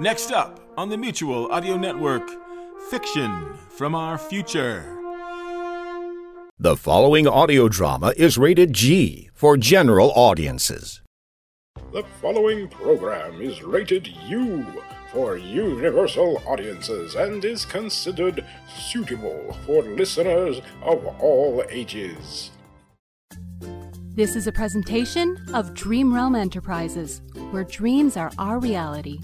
Next up on the Mutual Audio Network, Fiction from Our Future. The following audio drama is rated G for general audiences. The following program is rated U for universal audiences and is considered suitable for listeners of all ages. This is a presentation of Dream Realm Enterprises, where dreams are our reality.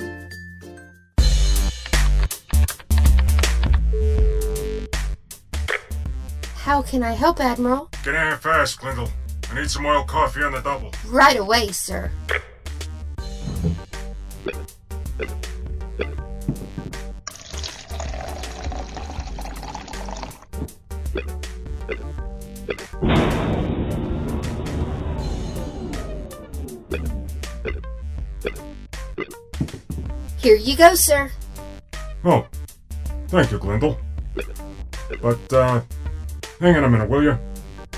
How can I help, Admiral? Get in here fast, Glindle. I need some oil coffee on the double. Right away, sir. Here you go, sir. Oh, thank you, Glindle. But, uh, hang on a minute, will you?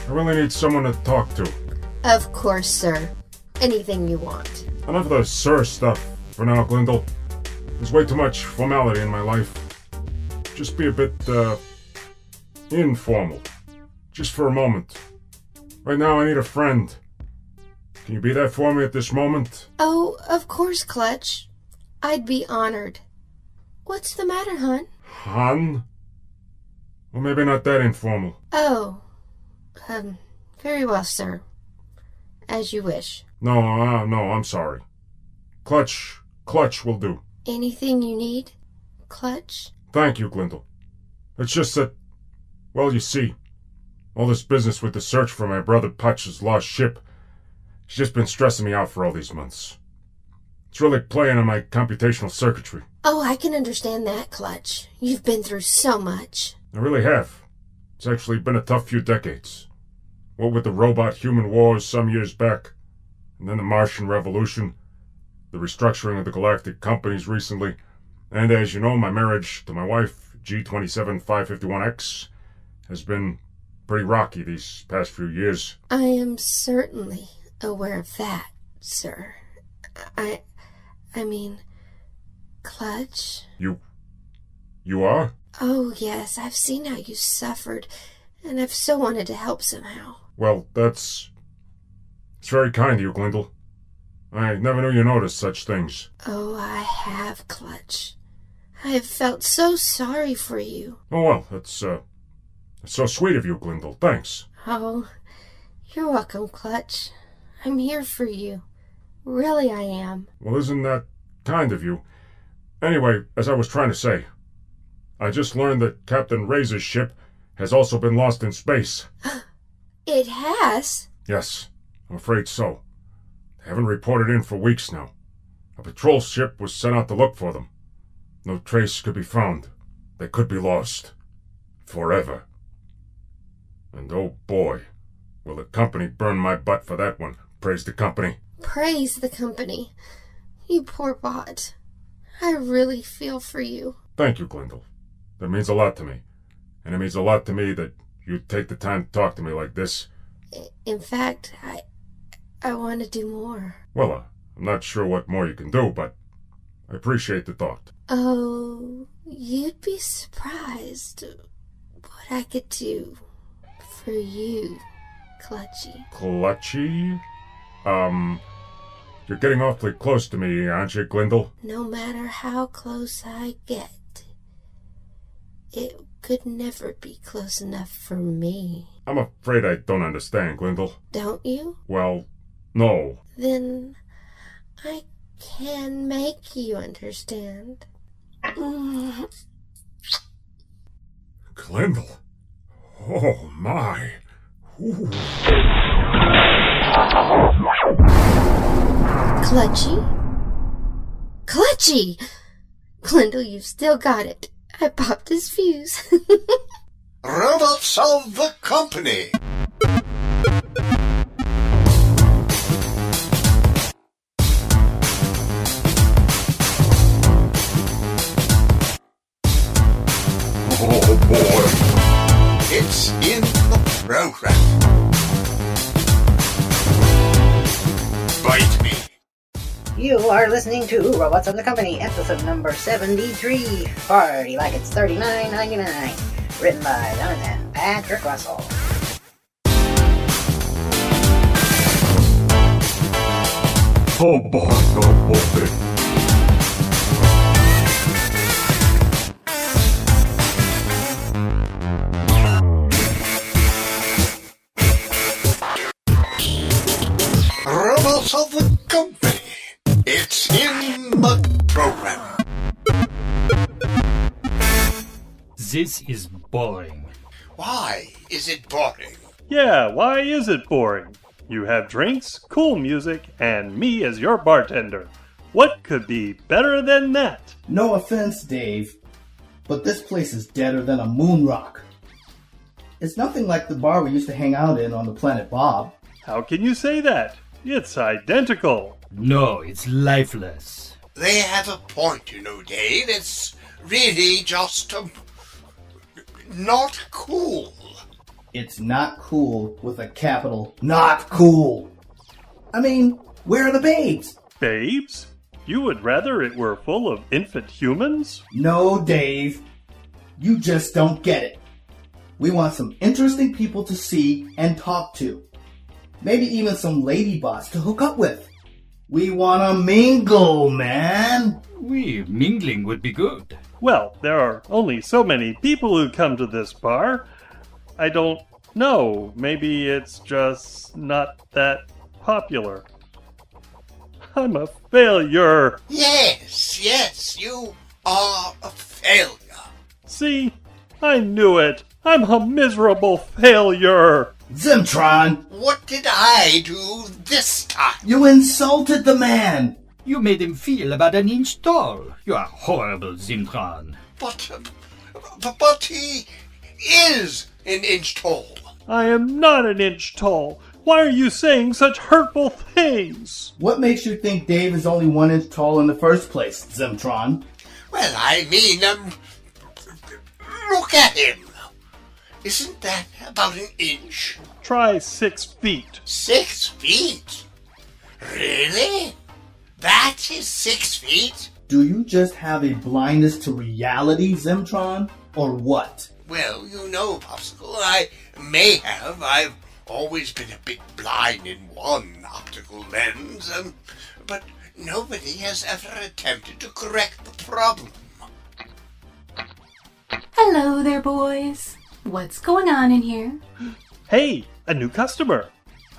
I really need someone to talk to. Of course, sir. Anything you want. Enough of the sir stuff for now, Glindle. There's way too much formality in my life. Just be a bit, uh, informal. Just for a moment. Right now, I need a friend. Can you be that for me at this moment? Oh, of course, Clutch. I'd be honored. What's the matter, hon? Han? Well, maybe not that informal. Oh, um, very well, sir. As you wish. No, uh, no, I'm sorry. Clutch, clutch will do. Anything you need, Clutch? Thank you, Glindle. It's just that, well, you see, all this business with the search for my brother Putch's lost ship, it's just been stressing me out for all these months. It's really playing on my computational circuitry. Oh, I can understand that, Clutch. You've been through so much. I really have. It's actually been a tough few decades. What with the robot human wars some years back, and then the Martian Revolution, the restructuring of the galactic companies recently, and as you know, my marriage to my wife, G27551X, has been pretty rocky these past few years. I am certainly aware of that, sir. I. I mean. Clutch? You. You are? Oh, yes, I've seen how you suffered, and I've so wanted to help somehow. Well, that's. It's very kind of you, Glindle. I never knew you noticed such things. Oh, I have, Clutch. I have felt so sorry for you. Oh, well, that's, uh. That's so sweet of you, Glindle. Thanks. Oh, you're welcome, Clutch. I'm here for you. Really, I am. Well, isn't that kind of you? Anyway, as I was trying to say, I just learned that Captain Razor's ship has also been lost in space. It has? Yes, I'm afraid so. They haven't reported in for weeks now. A patrol ship was sent out to look for them. No trace could be found. They could be lost. Forever. And oh boy, will the company burn my butt for that one. Praise the company. Praise the company. You poor bot. I really feel for you. Thank you, Glindle. That means a lot to me. And it means a lot to me that you take the time to talk to me like this. In fact, I. I want to do more. Well, uh, I'm not sure what more you can do, but I appreciate the thought. Oh, you'd be surprised what I could do for you, Clutchy. Clutchy? Um, you're getting awfully close to me, aren't you, Glindle? No matter how close I get, it could never be close enough for me. I'm afraid I don't understand, Glindle. Don't you? Well, no. Then I can make you understand. Glindle? Oh, my. Ooh. Clutchy? Clutchy! Glendale, you've still got it. I popped his fuse. Robots of the company. You are listening to Robots of the Company, episode number 73. Party like it's $39.99. Written by Jonathan Patrick Russell. Boy, oh boy. Robots of the This is boring. Why is it boring? Yeah, why is it boring? You have drinks, cool music, and me as your bartender. What could be better than that? No offense, Dave, but this place is deader than a moon rock. It's nothing like the bar we used to hang out in on the planet Bob. How can you say that? It's identical. No, it's lifeless. They have a point, you know, Dave. It's really just um, not cool. It's not cool with a capital not cool. I mean, where are the babes? Babes? You would rather it were full of infant humans? No, Dave. You just don't get it. We want some interesting people to see and talk to. Maybe even some ladybots to hook up with. We want to mingle, man. We mingling would be good. Well, there are only so many people who come to this bar. I don't know. Maybe it's just not that popular. I'm a failure. Yes, yes, you are a failure. See? I knew it. I'm a miserable failure. Zimtron, What did I do this time? you insulted the man. You made him feel about an inch tall. You are horrible, Zimtron. But, uh, but he is an inch tall. I am not an inch tall. Why are you saying such hurtful things? What makes you think Dave is only one inch tall in the first place, Zimtron? Well, I mean, um, look at him. Isn't that about an inch? Try six feet. Six feet? Really? That is six feet? Do you just have a blindness to reality, Zimtron? Or what? Well, you know, Popsicle, I may have. I've always been a bit blind in one optical lens, um, but nobody has ever attempted to correct the problem. Hello there, boys. What's going on in here? Hey, a new customer.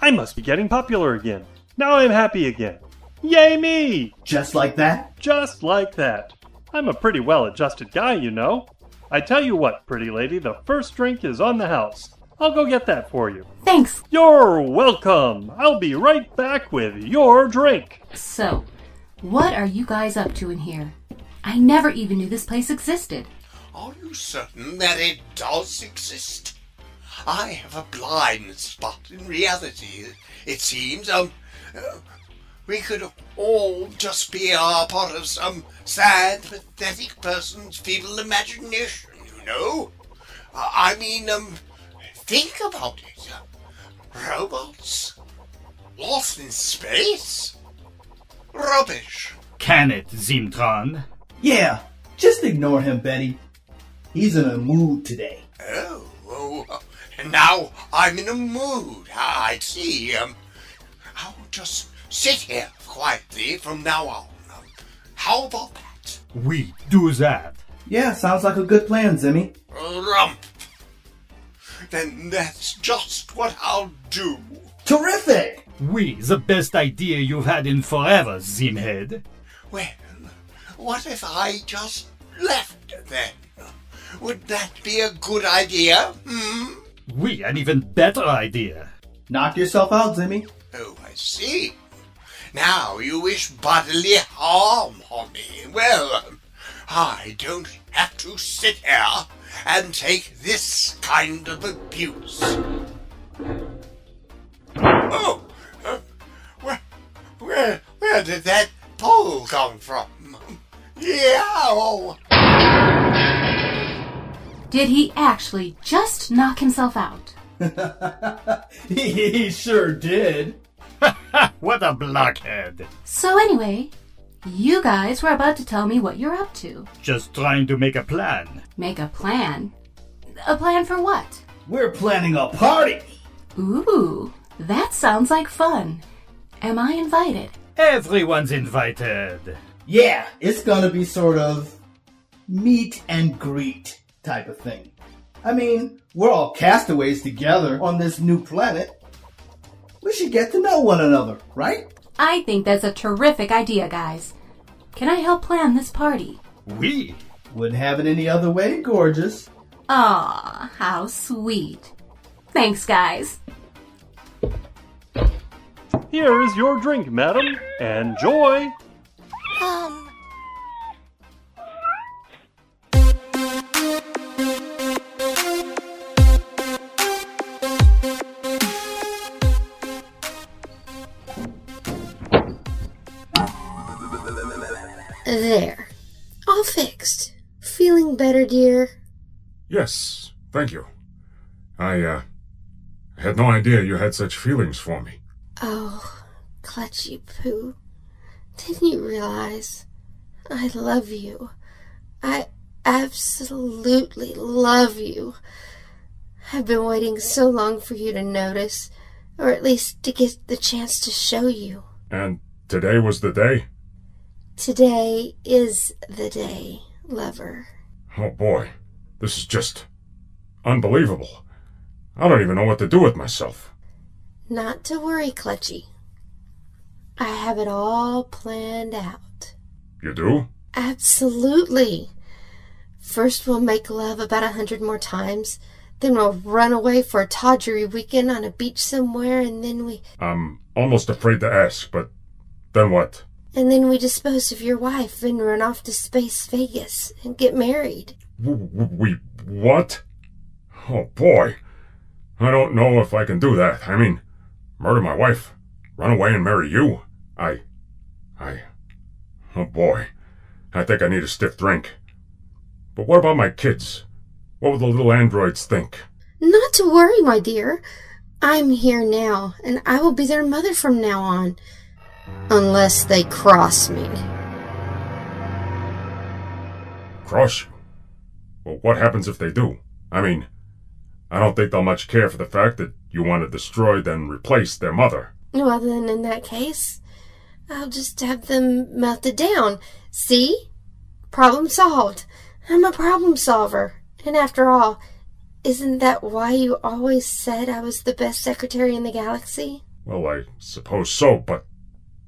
I must be getting popular again. Now I'm happy again. Yay me! Just like that? Just like that. I'm a pretty well adjusted guy, you know. I tell you what, pretty lady, the first drink is on the house. I'll go get that for you. Thanks. You're welcome. I'll be right back with your drink. So, what are you guys up to in here? I never even knew this place existed. Are you certain that it does exist? I have a blind spot in reality. It seems, um, uh, we could all just be a part of some sad, pathetic person's feeble imagination, you know? Uh, I mean, um, think about it. Robots? Lost in space? Rubbish. Can it, Zimtron? Yeah, just ignore him, Betty. He's in a mood today. Oh, oh, and now I'm in a mood. I see. Um, I'll just sit here quietly from now on. Um, how about that? We do that. Yeah, sounds like a good plan, Zimmy. Rump. Then that's just what I'll do. Terrific! We, the best idea you've had in forever, Zimhead. Well, what if I just left then? Would that be a good idea? Hmm? We, an even better idea. Knock yourself out, Zimmy. Oh, I see. Now you wish bodily harm on me. me. Well, I don't have to sit here and take this kind of abuse. Oh, uh, where, where, where did that pole come from? Yeah. oh. Did he actually just knock himself out? he sure did. what a blockhead. So, anyway, you guys were about to tell me what you're up to. Just trying to make a plan. Make a plan? A plan for what? We're planning a party. Ooh, that sounds like fun. Am I invited? Everyone's invited. Yeah, it's gonna be sort of meet and greet type of thing. I mean, we're all castaways together on this new planet. We should get to know one another, right? I think that's a terrific idea, guys. Can I help plan this party? We? Wouldn't have it any other way, gorgeous. Aw, how sweet. Thanks, guys. Here is your drink, madam. Enjoy. Um, Better, dear? Yes, thank you. I, uh, had no idea you had such feelings for me. Oh, Clutchy Poo. Didn't you realize? I love you. I absolutely love you. I've been waiting so long for you to notice, or at least to get the chance to show you. And today was the day? Today is the day, lover. Oh boy, this is just unbelievable. I don't even know what to do with myself. Not to worry, Clutchy. I have it all planned out. You do? Absolutely. First, we'll make love about a hundred more times. Then we'll run away for a tawdry weekend on a beach somewhere, and then we. I'm almost afraid to ask, but then what? And then we dispose of your wife and run off to Space Vegas and get married. We what? Oh boy. I don't know if I can do that. I mean, murder my wife, run away and marry you. I. I. Oh boy. I think I need a stiff drink. But what about my kids? What will the little androids think? Not to worry, my dear. I'm here now, and I will be their mother from now on. Unless they cross me. Cross you? Well, what happens if they do? I mean, I don't think they'll much care for the fact that you want to destroy, then replace their mother. Well, then, in that case, I'll just have them melted down. See? Problem solved. I'm a problem solver. And after all, isn't that why you always said I was the best secretary in the galaxy? Well, I suppose so, but.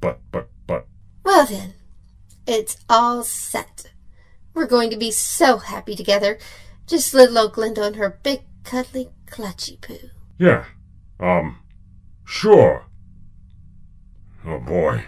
But, but, but. Well, then, it's all set. We're going to be so happy together. Just little old Glinda and her big, cuddly, clutchy poo. Yeah. Um. Sure. Oh boy.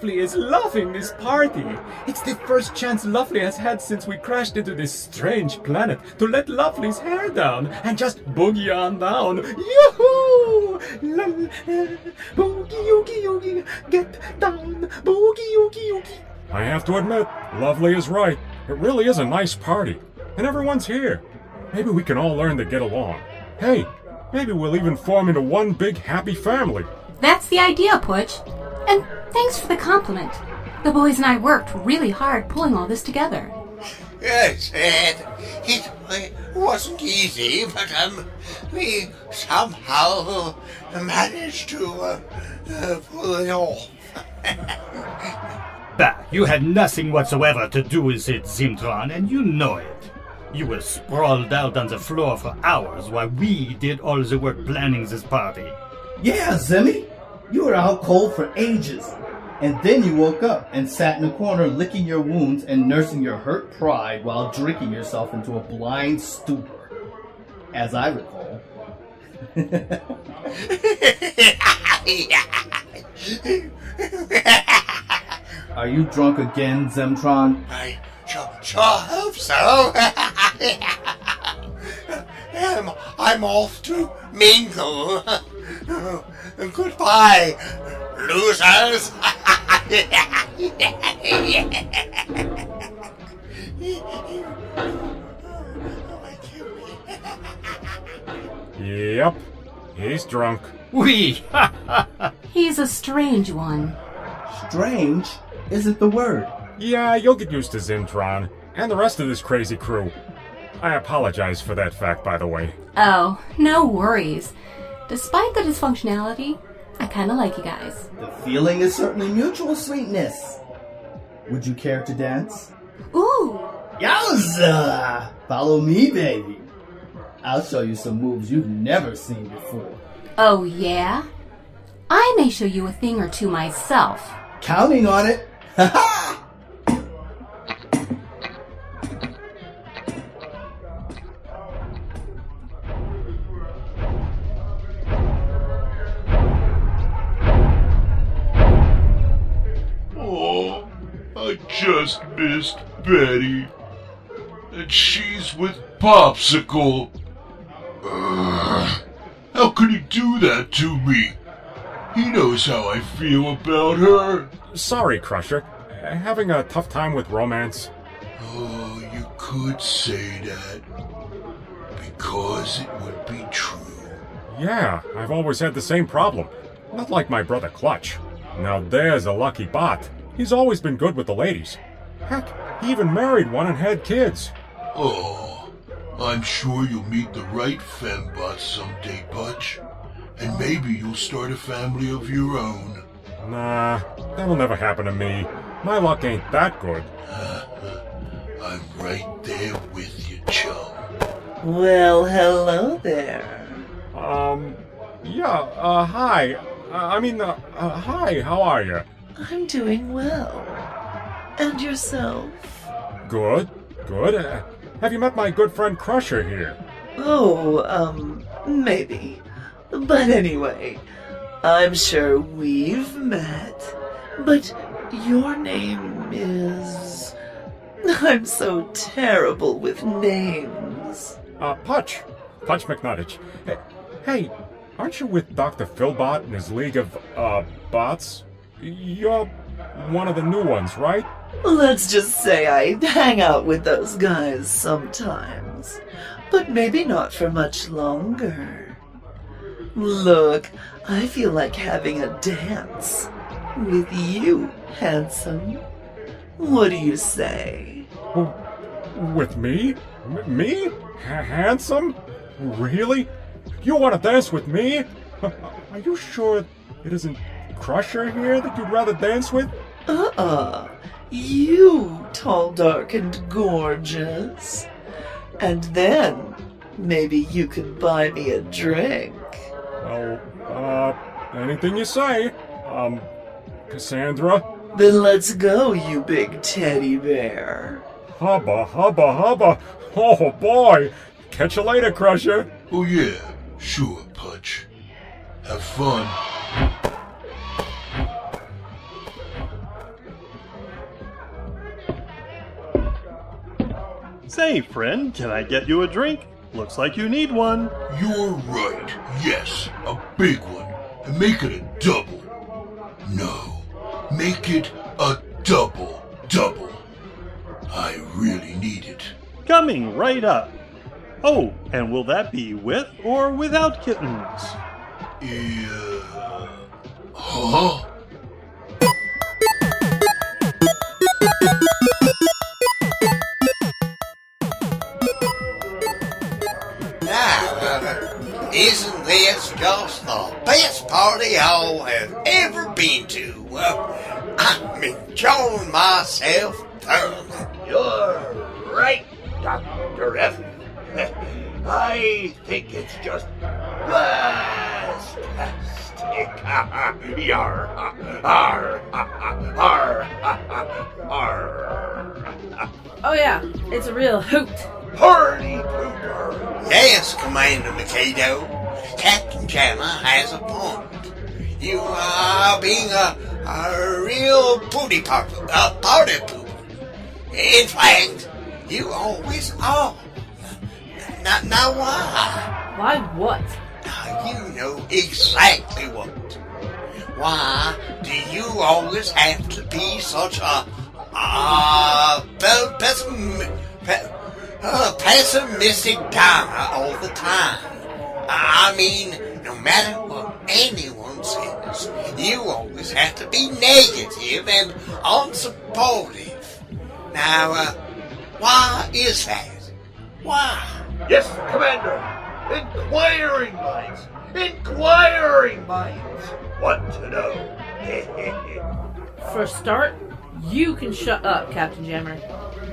Lovely is loving this party. It's the first chance Lovely has had since we crashed into this strange planet to let Lovely's hair down and just boogie on down. Yoo-hoo! La- la- Boogie, oogie, oogie, get down. Boogie, oogie, oogie. I have to admit, Lovely is right. It really is a nice party. And everyone's here. Maybe we can all learn to get along. Hey, maybe we'll even form into one big happy family. That's the idea, Putch. And thanks for the compliment. The boys and I worked really hard pulling all this together. Yes, and it, it wasn't easy, but um, we somehow managed to uh, uh, pull it off. Bah, you had nothing whatsoever to do with it, Zimtron, and you know it. You were sprawled out on the floor for hours while we did all the work planning this party. Yeah, Zimmy. You were out cold for ages. And then you woke up and sat in a corner licking your wounds and nursing your hurt pride while drinking yourself into a blind stupor. As I recall. Are you drunk again, Zimtron? I sure, sure hope so. I'm, I'm off to mingle. Goodbye, losers. Yep, he's drunk. We. He's a strange one. Strange isn't the word. Yeah, you'll get used to Zimtron and the rest of this crazy crew. I apologize for that fact, by the way. Oh, no worries. Despite the dysfunctionality, I kinda like you guys. The feeling is certainly mutual sweetness. Would you care to dance? Ooh! Yowza! Follow me, baby. I'll show you some moves you've never seen before. Oh, yeah? I may show you a thing or two myself. Counting on it. just missed Betty. And she's with Popsicle. Ugh. how could he do that to me? He knows how I feel about her. Sorry, Crusher. Having a tough time with romance. Oh, you could say that. Because it would be true. Yeah, I've always had the same problem. Not like my brother Clutch. Now there's a lucky bot. He's always been good with the ladies. Heck, he even married one and had kids. Oh, I'm sure you'll meet the right fembot someday, Putch. And maybe you'll start a family of your own. Nah, that'll never happen to me. My luck ain't that good. I'm right there with you, chum. Well, hello there. Um, yeah, uh, hi. Uh, I mean, uh, uh, hi, how are you? I'm doing well. And yourself? Good, good. Uh, have you met my good friend Crusher here? Oh, um, maybe. But anyway, I'm sure we've met. But your name is. I'm so terrible with names. Uh, Putch. Putch McNuttich. Hey, hey, aren't you with Dr. Philbot and his League of, uh, bots? You're one of the new ones, right? Let's just say I hang out with those guys sometimes. But maybe not for much longer. Look, I feel like having a dance. With you, handsome. What do you say? With me? M- me? H- handsome? Really? You want to dance with me? Are you sure it isn't Crusher here that you'd rather dance with? Uh-uh. You, tall, dark, and gorgeous. And then, maybe you could buy me a drink. Well, uh, anything you say. Um, Cassandra? Then let's go, you big teddy bear. Hubba, hubba, hubba. Oh boy. Catch you later, Crusher. Oh, yeah, sure, Putch. Have fun. Say, friend, can I get you a drink? Looks like you need one. You're right. Yes, a big one. And make it a double. No, make it a double double. I really need it. Coming right up. Oh, and will that be with or without kittens? Yeah. Huh? Isn't this just the best party y'all have ever been to? Uh, I'm enjoying myself thoroughly. You're right, Dr. F. I think it's just blast. lunatic. Yar, ar, ar, ar. Oh yeah, it's a real hoot. Party pooper. Yes, Commander Mikado. Captain Jammer has a point. You are being a, a real booty popper, a party pooper. In fact, you always are. Now, now why? Why what? Now you know exactly what. Why do you always have to be such a uh, pe- pessim, pe- uh, pessimistic downer all the time? I mean, no matter what anyone says, you always have to be negative and unsupportive. Now, uh, why is that? Why? Yes, Commander. Inquiring minds. Inquiring minds. Want to know. For a start, you can shut up, Captain Jammer.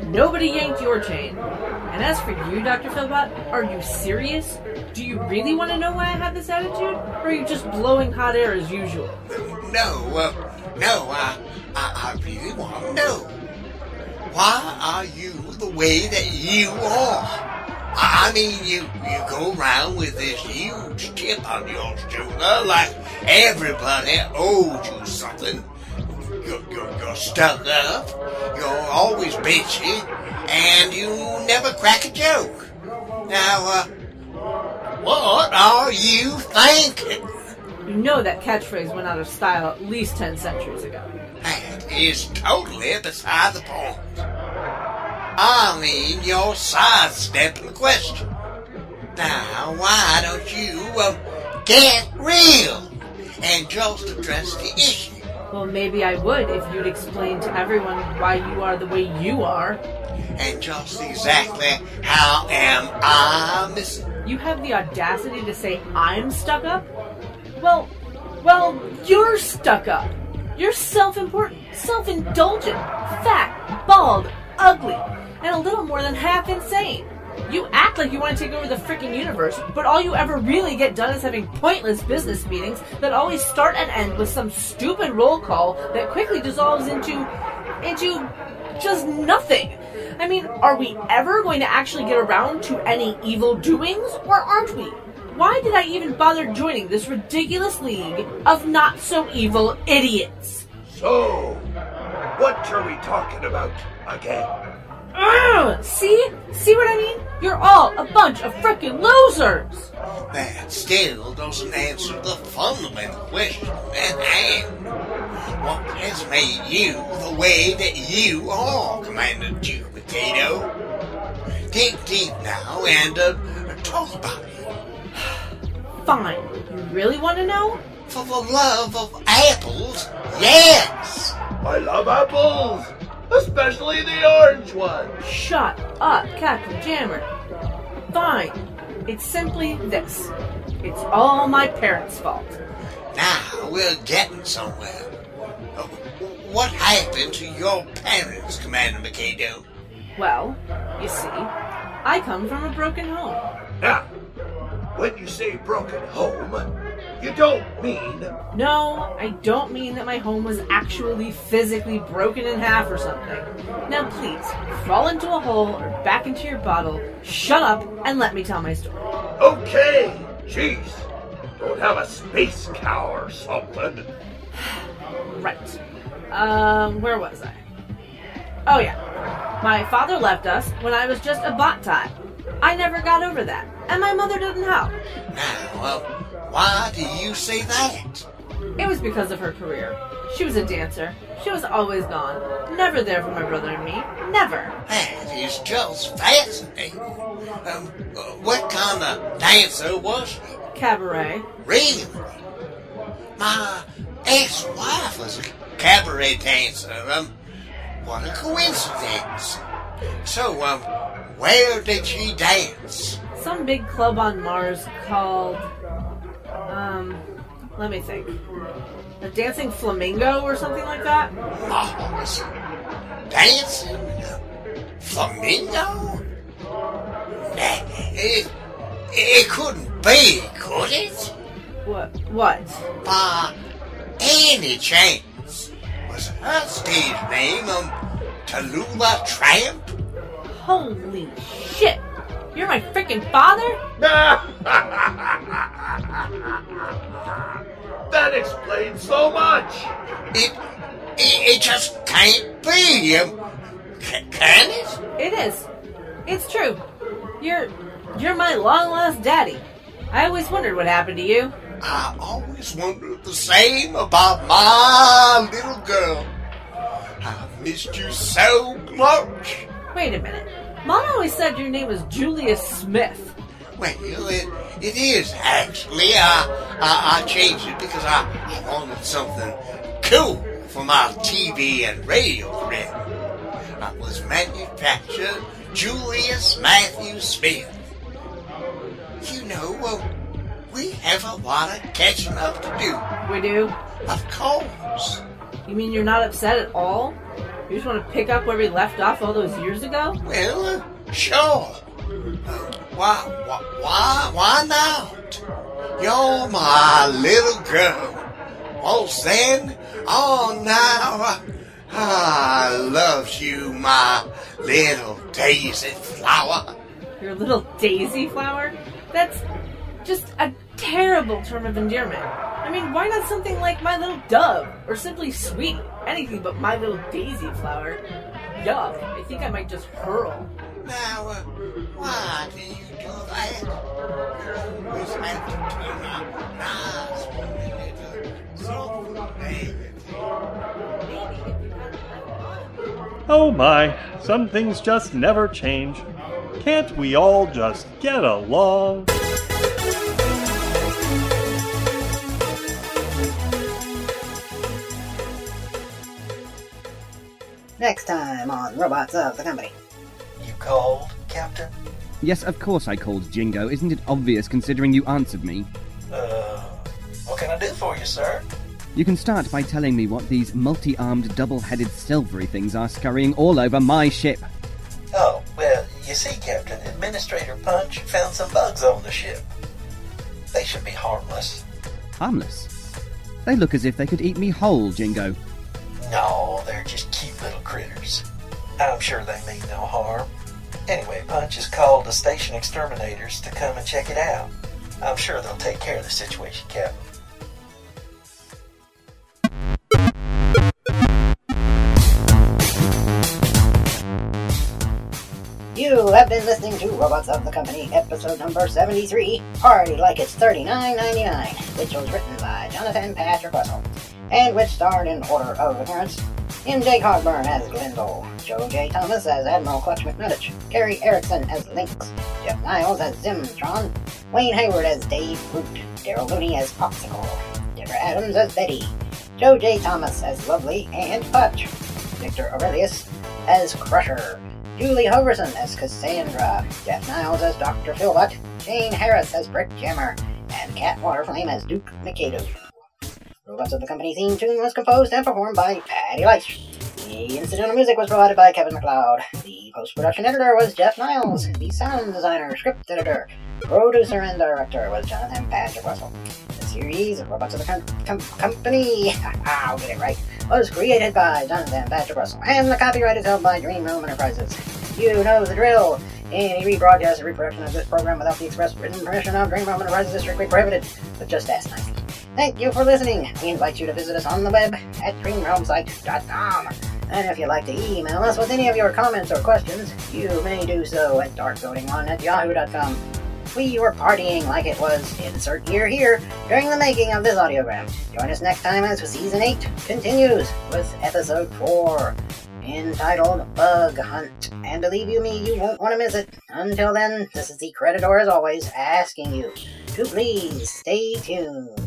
Nobody yanked your chain. And as for you, Dr. Philbot, are you serious? Do you really want to know why I have this attitude? Or are you just blowing hot air as usual? No, uh, no, I, I, I really want to know. Why are you the way that you are? I mean, you, you go around with this huge chip on your shoulder like everybody owed you something. You're, you're, you're stuck up, you're always bitchy, and you never crack a joke. Now, uh, what are you thinking? You know that catchphrase went out of style at least 10 centuries ago. That is totally beside the point. I mean, you're sidestepping the question. Now, why don't you uh, get real and just address the issue? Well, maybe I would if you'd explain to everyone why you are the way you are. And just exactly how am I missing? You have the audacity to say I'm stuck up? Well, well, you're stuck up. You're self-important, self-indulgent, fat, bald, ugly, and a little more than half insane. You act like you want to take over the freaking universe, but all you ever really get done is having pointless business meetings that always start and end with some stupid roll call that quickly dissolves into into just nothing. I mean, are we ever going to actually get around to any evil doings, or aren't we? Why did I even bother joining this ridiculous league of not so evil idiots? So, what are we talking about again? Ugh, see? See what I mean? You're all a bunch of frickin' losers! That still doesn't answer the fundamental question at hand. What has made you the way that you are, Commander Duke Potato? Dig deep now and uh, talk about it. Fine. You really want to know? For the love of apples, yes! I love apples, especially the orange one. Shut up, Captain Jammer. Fine. It's simply this. It's all my parents' fault. Now we're getting somewhere. Uh, What happened to your parents, Commander Mikado? Well, you see, I come from a broken home. Now, when you say broken home, you don't mean No, I don't mean that my home was actually physically broken in half or something. Now, please, fall into a hole or back into your bottle, shut up, and let me tell my story. Okay, jeez. Don't have a space cow or something. Right. Um, where was I? Oh, yeah. My father left us when I was just a bot tie. I never got over that, and my mother didn't help. Now, uh, why do you say that? It was because of her career. She was a dancer. She was always gone. Never there for my brother and me. Never. That is just fascinating. Um, what kind of dancer was she? Cabaret. Really? My ex-wife was a cabaret dancer. Um, what a coincidence. So, um, where did she dance? Some big club on Mars called. Um, let me think. A dancing flamingo or something like that? Mars? Dancing? Flamingo? It, it couldn't be, could it? What? What? By any chance, was her stage name um, Tallulah Tramp? Holy shit! You're my freaking father? That explains so much. It, it, it just can't be. Um, ca- can it? It is. It's true. You're you're my long lost daddy. I always wondered what happened to you. I always wondered the same about my little girl. I've missed you so much. Wait a minute. Mom always said your name was Julius Smith. Well, it, it is actually. I, I, I changed it because I, I wanted something cool for my TV and radio career. I was manufactured Julius Matthew Smith. You know, uh, we have a lot of catching up to do. We do? Of course. You mean you're not upset at all? You just want to pick up where we left off all those years ago? Well, uh, sure. Why, why, why, why not? You're my little girl. Oh, then, oh, now, I love you, my little daisy flower. Your little daisy flower? That's just a terrible term of endearment. I mean, why not something like my little dove or simply sweetie? Anything but my little daisy flower. Yuck. I think I might just hurl. Now, uh, why do you do that? You always have to turn out nice when you little so negative. Oh my, some things just never change. Can't we all just get along? Next time on Robots of the Company. You called, Captain? Yes, of course I called Jingo. Isn't it obvious considering you answered me? Uh, what can I do for you, sir? You can start by telling me what these multi armed, double headed silvery things are scurrying all over my ship. Oh, well, you see, Captain, Administrator Punch found some bugs on the ship. They should be harmless. Harmless. They look as if they could eat me whole, Jingo. No, they're just cute little critters. I'm sure they mean no harm. Anyway, Punch has called the station exterminators to come and check it out. I'm sure they'll take care of the situation, Captain. You have been listening to Robots of the Company, episode number 73, Party Like It's $39.99, which was written by Jonathan Patrick Russell, and which starred in order of appearance in Jake Hogburn as Glendale, Joe J. Thomas as Admiral Clutch McNuttich, Gary Erickson as Lynx, Jeff Niles as Zimtron, Wayne Hayward as Dave Root, Daryl Looney as Popsicle, Deborah Adams as Betty, Joe J. Thomas as Lovely and Putch, Victor Aurelius as Crusher, Julie Hoverson as Cassandra, Jeff Niles as Dr. Philbot, Jane Harris as Brick Jammer, and Cat Waterflame as Duke Mikado. Robots of the Company theme tune was composed and performed by Patty Leitch. The incidental music was provided by Kevin MacLeod. The post-production editor was Jeff Niles. The sound designer, script editor, producer, and director was Jonathan Patrick Russell. The series, of Robots of the Com- Com- Company, I'll get it right, was created by Jonathan Patrick Russell, and the copyright is held by Dream Realm Enterprises. You know the drill. Any rebroadcast or reproduction of this program without the express written permission of Dream Realm Enterprises is strictly prohibited, but just ask nicely. Thank you for listening. We invite you to visit us on the web at dreamrealmsite.com. And if you'd like to email us with any of your comments or questions, you may do so at darkcoding1 at yahoo.com. We were partying like it was insert year here during the making of this audiogram. Join us next time as season 8 continues with episode 4 entitled Bug Hunt. And believe you me, you won't want to miss it. Until then, this is the creditor as always asking you to please stay tuned.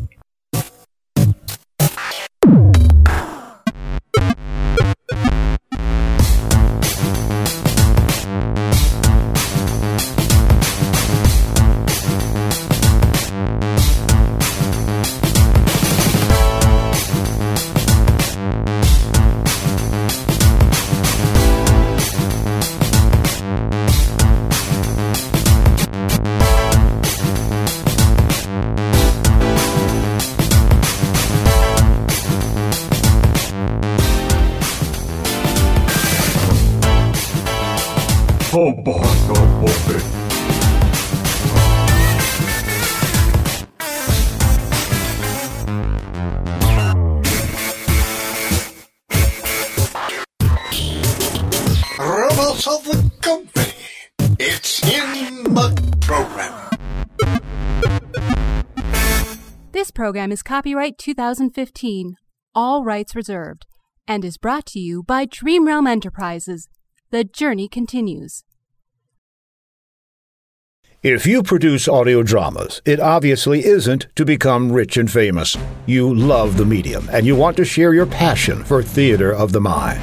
Program is copyright 2015, all rights reserved, and is brought to you by Dream Realm Enterprises. The journey continues. If you produce audio dramas, it obviously isn't to become rich and famous. You love the medium and you want to share your passion for theater of the mind.